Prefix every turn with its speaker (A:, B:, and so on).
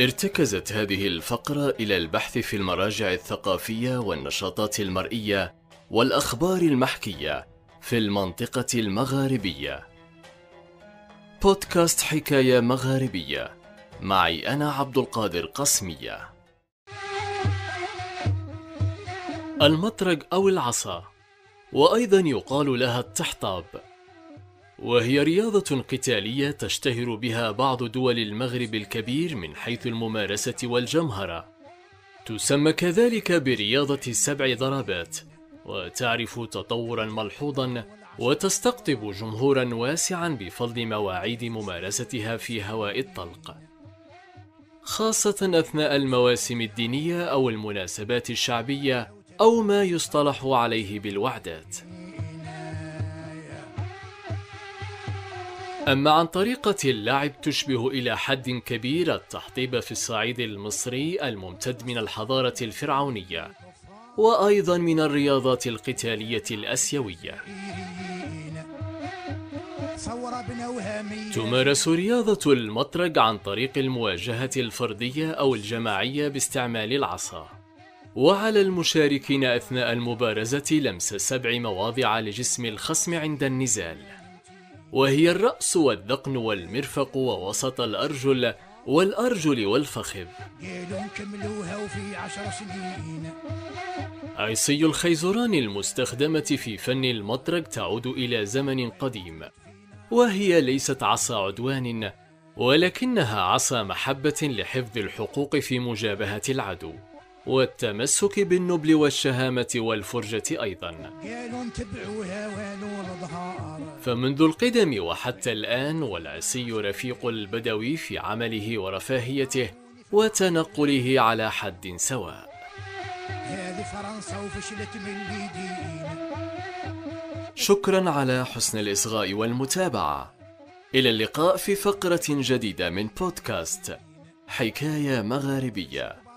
A: ارتكزت هذه الفقرة إلى البحث في المراجع الثقافية والنشاطات المرئية والأخبار المحكية في المنطقة المغاربية. بودكاست حكاية مغاربية معي أنا عبد القادر قسمية. المطرق أو العصا وأيضا يقال لها التحطاب وهي رياضة قتالية تشتهر بها بعض دول المغرب الكبير من حيث الممارسة والجمهرة. تسمى كذلك برياضة السبع ضربات، وتعرف تطورا ملحوظا وتستقطب جمهورا واسعا بفضل مواعيد ممارستها في هواء الطلق. خاصة أثناء المواسم الدينية أو المناسبات الشعبية أو ما يصطلح عليه بالوعدات. أما عن طريقة اللعب تشبه إلى حد كبير التحطيب في الصعيد المصري الممتد من الحضارة الفرعونية وأيضا من الرياضات القتالية الأسيوية. تمارس رياضة المطرق عن طريق المواجهة الفردية أو الجماعية باستعمال العصا. وعلى المشاركين أثناء المبارزة لمس سبع مواضع لجسم الخصم عند النزال. وهي الرأس والذقن والمرفق ووسط الأرجل والأرجل والفخذ. عصي الخيزران المستخدمة في فن المطرق تعود إلى زمن قديم وهي ليست عصا عدوان ولكنها عصا محبة لحفظ الحقوق في مجابهة العدو. والتمسك بالنبل والشهامة والفرجة أيضا. فمنذ القدم وحتى الآن والعسي رفيق البدوي في عمله ورفاهيته وتنقله على حد سواء. شكرا على حسن الإصغاء والمتابعة. إلى اللقاء في فقرة جديدة من بودكاست حكاية مغاربية.